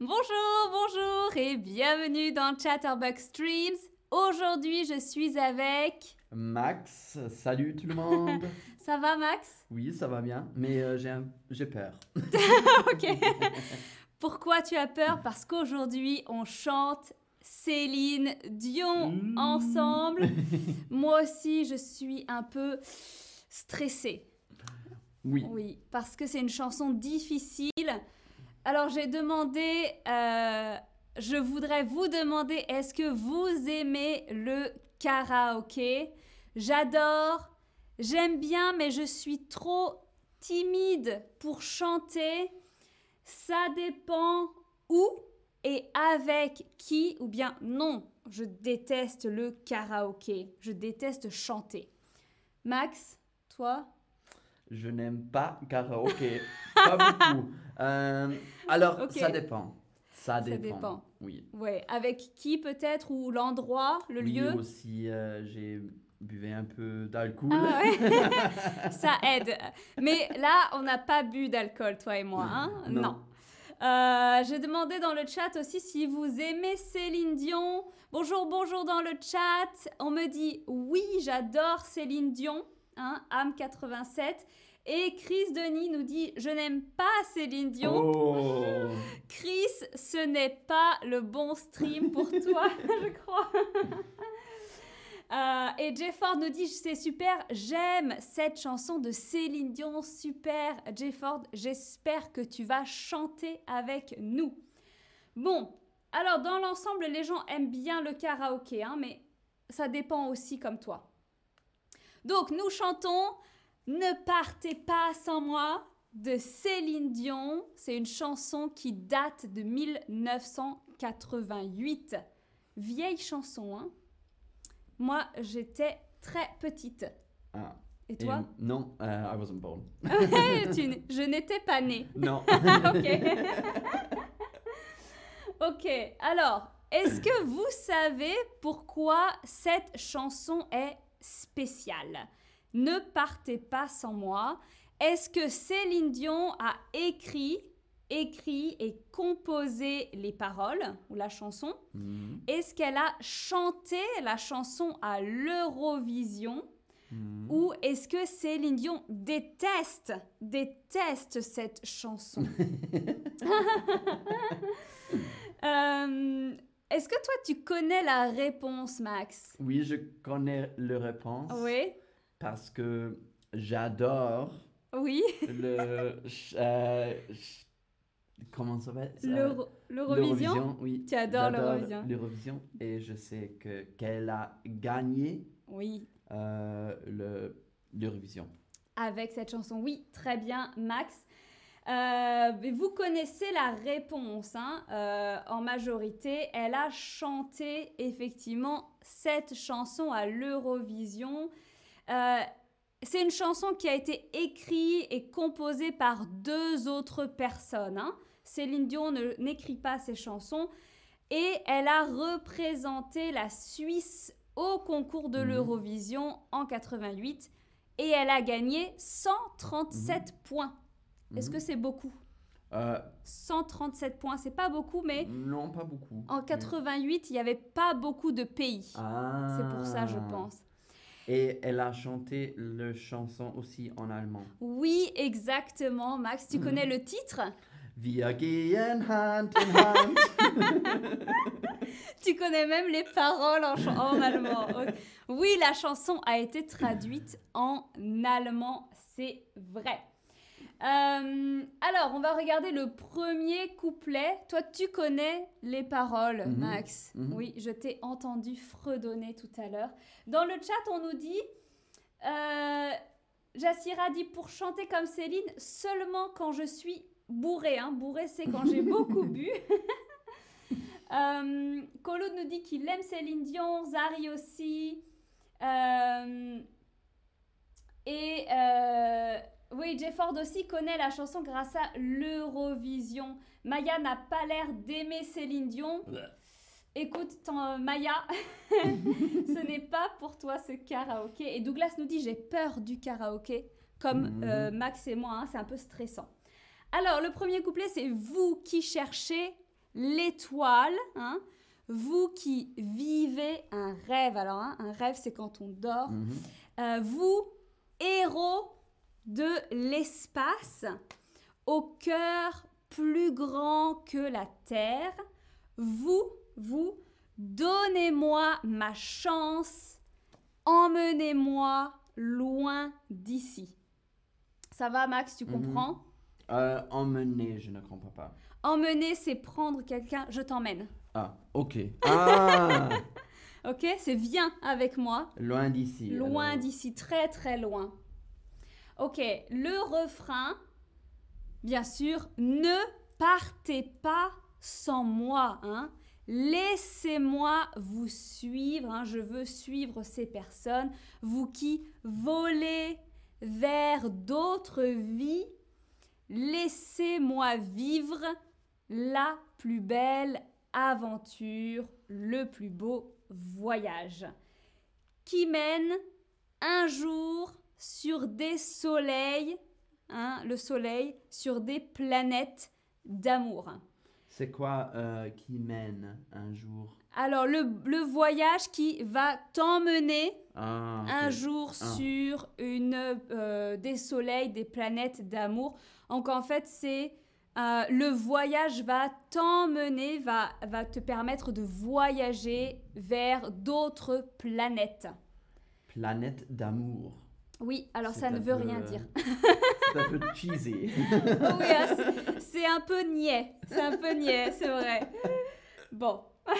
Bonjour, bonjour et bienvenue dans Chatterbox Streams. Aujourd'hui, je suis avec. Max, salut tout le monde. Ça va, Max? Oui, ça va bien, mais euh, j'ai un- j'ai peur. Ok. Pourquoi tu as peur? Parce qu'aujourd'hui, on chante Céline Dion Mmh. ensemble. Moi aussi, je suis un peu stressée. Oui. Oui, parce que c'est une chanson difficile. Alors j'ai demandé, euh, je voudrais vous demander, est-ce que vous aimez le karaoké? J'adore, j'aime bien, mais je suis trop timide pour chanter. Ça dépend où et avec qui, ou bien non, je déteste le karaoké, je déteste chanter. Max, toi? Je n'aime pas karaoké. pas beaucoup. Euh, alors, ça dépend. Ça Ça dépend. dépend. Oui. Ouais, avec qui peut-être ou l'endroit, le Oui, lieu? aussi, euh, j'ai buvé un peu d'alcool. Ah ouais, ça aide. Mais là, on n'a pas bu d'alcool, toi et moi, hein? Non. Euh, J'ai demandé dans le chat aussi si vous aimez Céline Dion. Bonjour, bonjour dans le chat. On me dit oui, j'adore Céline Dion, hein, Am87. Et Chris Denis nous dit je n'aime pas Céline Dion. Oh. Chris, ce n'est pas le bon stream pour toi, je crois. Euh, et Jefford nous dit c'est super, j'aime cette chanson de Céline Dion, super. Jefford, j'espère que tu vas chanter avec nous. Bon, alors dans l'ensemble, les gens aiment bien le karaoké, hein, mais ça dépend aussi comme toi. Donc nous chantons Ne partez pas sans moi de Céline Dion. C'est une chanson qui date de 1988. Vieille chanson, hein. Moi, j'étais très petite. Ah. Et Et toi Non, euh, I wasn't born. Je n'étais pas née. Non. ok. ok, alors, est-ce que vous savez pourquoi cette chanson est spéciale Ne partez pas sans moi. Est-ce que Céline Dion a écrit, écrit et composé les paroles ou la chanson? Mhm. Est-ce qu'elle a chanté la chanson à l'Eurovision? Mhm. ou est-ce que Céline Dion déteste, déteste cette chanson? Euh, Est-ce que toi tu connais la réponse, Max? Oui, je connais la réponse. Oui, Parce que j'adore oui. le. euh, comment ça s'appelle? L'Euro- L'Eurovision? oui. Tu adores l'Eurovision. l'Eurovision et je sais que qu'elle a gagné Oui, euh, le l'Eurovision. avec cette chanson. Oui, très bien, Max. Euh, vous connaissez la réponse, hein, euh, en majorité. Elle a chanté effectivement cette chanson à l'Eurovision. Euh, c'est une chanson qui a été écrite et composée par deux autres personnes. hein. Céline Dion n'écrit pas ses chansons et elle a représenté la Suisse au concours de Mhm. l'Eurovision en 88 et elle a gagné 137 points. Est-ce Mhm. que c'est beaucoup Euh, 137 points, c'est pas beaucoup, mais non, pas beaucoup. en 88, il n'y avait pas beaucoup de pays. Ah. C'est pour ça, je pense. Et elle a chanté le chanson aussi en allemand. Oui, exactement, Max. Tu Mhm. connais le titre? Wir gehen Hand in Hand. Tu connais même les paroles en, allemand. Oui, la chanson a été traduite en allemand, c'est vrai. Euh, alors, on va regarder le premier couplet. Toi, tu connais les paroles, Mhm. Max. Mhm. Oui, je t'ai entendu fredonner tout à l'heure. Dans le chat, on nous dit... Euh, Jassira dit pour chanter comme Céline seulement quand je suis bourré. Hein. Bourré, c'est quand j'ai beaucoup bu. Euh, Colo nous dit qu'il aime Céline Dion, Zari aussi. Euh, et oui, Jefford aussi connaît la chanson grâce à l'Eurovision. Maya n'a pas l'air d'aimer Céline Dion. Écoute, tant- Maya, ce n'est pas pour toi ce karaoké. Et Douglas nous dit j'ai peur du karaoké, comme Mhm. euh, Max et moi, hein, c'est un peu stressant. Alors, le premier couplet, c'est vous qui cherchez l'étoile, hein, vous qui vivez un rêve. Alors, hein, un rêve, c'est quand on dort. Mhm. Euh, vous, héros de l'espace, au cœur plus grand que la terre, vous, vous, donnez-moi ma chance, emmenez-moi loin d'ici. Ça va, Max, tu Mhm. comprends? Euh, emmener, je ne comprends pas. Emmener, c'est prendre quelqu'un, je t'emmène. Ah, ok. Ah, Ok C'est viens avec moi, loin d'ici. loin alors. d'ici, très très loin. Ok, le refrain, bien sûr, ne partez pas sans moi. Hein. Laissez-moi vous suivre. hein. Je veux suivre ces personnes. Vous qui volez vers d'autres vies, laissez-moi vivre la plus belle aventure, le plus beau voyage qui mène un jour sur des soleils, hein, le soleil, sur des planètes d'amour. C'est quoi euh, qui mène un jour? Alors, le, le voyage qui va t'emmener Ah, un jour Ah. sur une, euh, des soleils, des planètes d'amour. Donc, en fait, c'est euh, le voyage va t'emmener, va, va te permettre de voyager vers d'autres planètes. Planète d'amour. Oui, alors ça ne veut peu, rien euh, dire. C'est un peu cheesy. oui, hein, c'est- c'est un peu niais. C'est un peu niais, c'est vrai. Bon.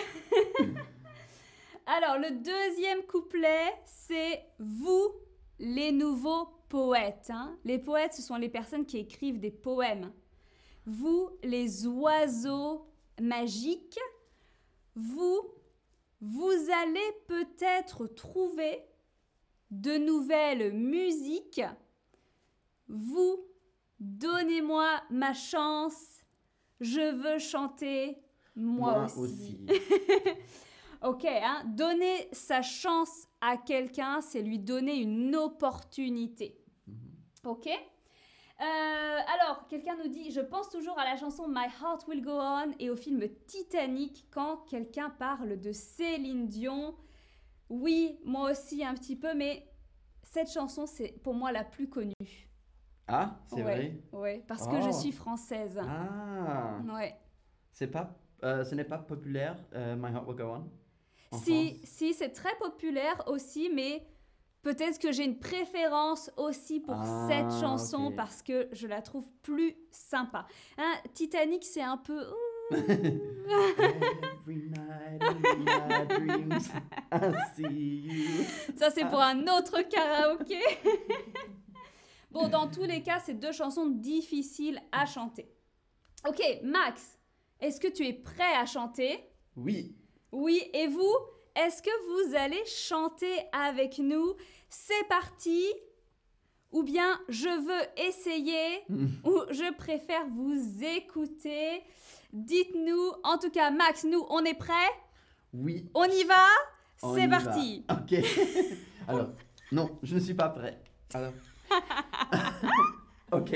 Alors, le deuxième couplet, c'est vous, les nouveaux poètes. hein. Les poètes, ce sont les personnes qui écrivent des poèmes. Vous, les oiseaux magiques, vous, vous allez peut-être trouver de nouvelles musiques. Vous, donnez-moi ma chance. Je veux chanter moi, aussi. Ok, hein, donner sa chance à quelqu'un, c'est lui donner une opportunité. Ok? Euh, Alors, quelqu'un nous dit, je pense toujours à la chanson My Heart Will Go On et au film Titanic quand quelqu'un parle de Céline Dion. Oui, moi aussi un petit peu, mais cette chanson, c'est pour moi la plus connue. Ah, c'est Ouais, vrai Ouais, parce que je Oh. suis française. Ah, Ouais. c'est pas, euh, ce n'est pas populaire, euh, My Heart Will Go On en Si, France si c'est très populaire aussi, mais peut-être que j'ai une préférence aussi pour Ah, cette chanson parce que je la trouve plus sympa. Hein, Titanic, c'est un peu. ouh, Every night in my dreams, I see you. Ça, c'est pour un autre karaoké. bon, dans tous les cas, c'est deux chansons difficiles à chanter. Ok, Max, est-ce que tu es prêt à chanter? Oui, Oui, et vous, est-ce que vous allez chanter avec nous? C'est parti Ou bien je veux essayer Ou je préfère vous écouter Dites-nous, en tout cas Max, nous, on est prêts? Oui. On y va? C'est va. parti Ok. Alors, non, je ne suis pas prêt. Alors. ok.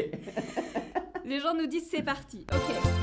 Les gens nous disent c'est parti. Ok.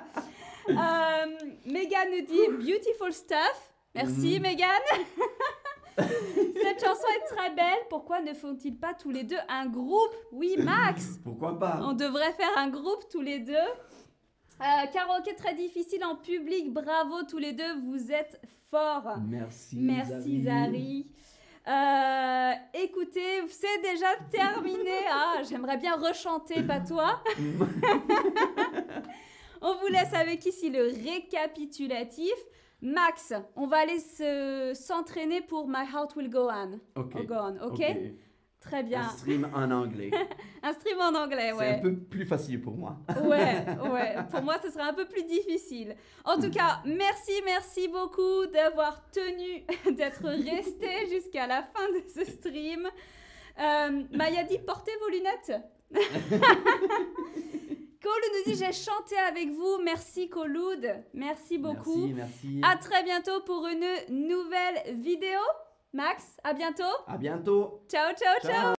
Euh, Megan nous dit beautiful stuff. Merci Mhm. Megan. Cette chanson est très belle. Pourquoi ne font-ils pas tous les deux un groupe? Oui, Max. Pourquoi pas? On devrait faire un groupe tous les deux. Euh, karaoké très difficile en public. Bravo tous les deux. Vous êtes forts. Merci. Merci Zari. Euh, écoutez, c'est déjà terminé. Ah, j'aimerais bien rechanter, pas toi. On vous laisse avec ici le récapitulatif. Max, on va aller se- s'entraîner pour My Heart Will Go On. Ok. Go on, ok, Très bien. Un stream en anglais. Un stream en anglais, C'est ouais. un peu plus facile pour moi. Ouais, ouais. Pour moi, ce sera un peu plus difficile. En tout cas, merci, merci beaucoup d'avoir tenu, d'être resté jusqu'à la fin de ce stream. Euh, Maya dit portez vos lunettes. Cole nous dit j'ai chanté avec vous. Merci Coloud. Merci beaucoup. Merci, merci. À très bientôt pour une nouvelle vidéo. Max, à bientôt. À bientôt. Ciao, ciao, ciao. Ciao.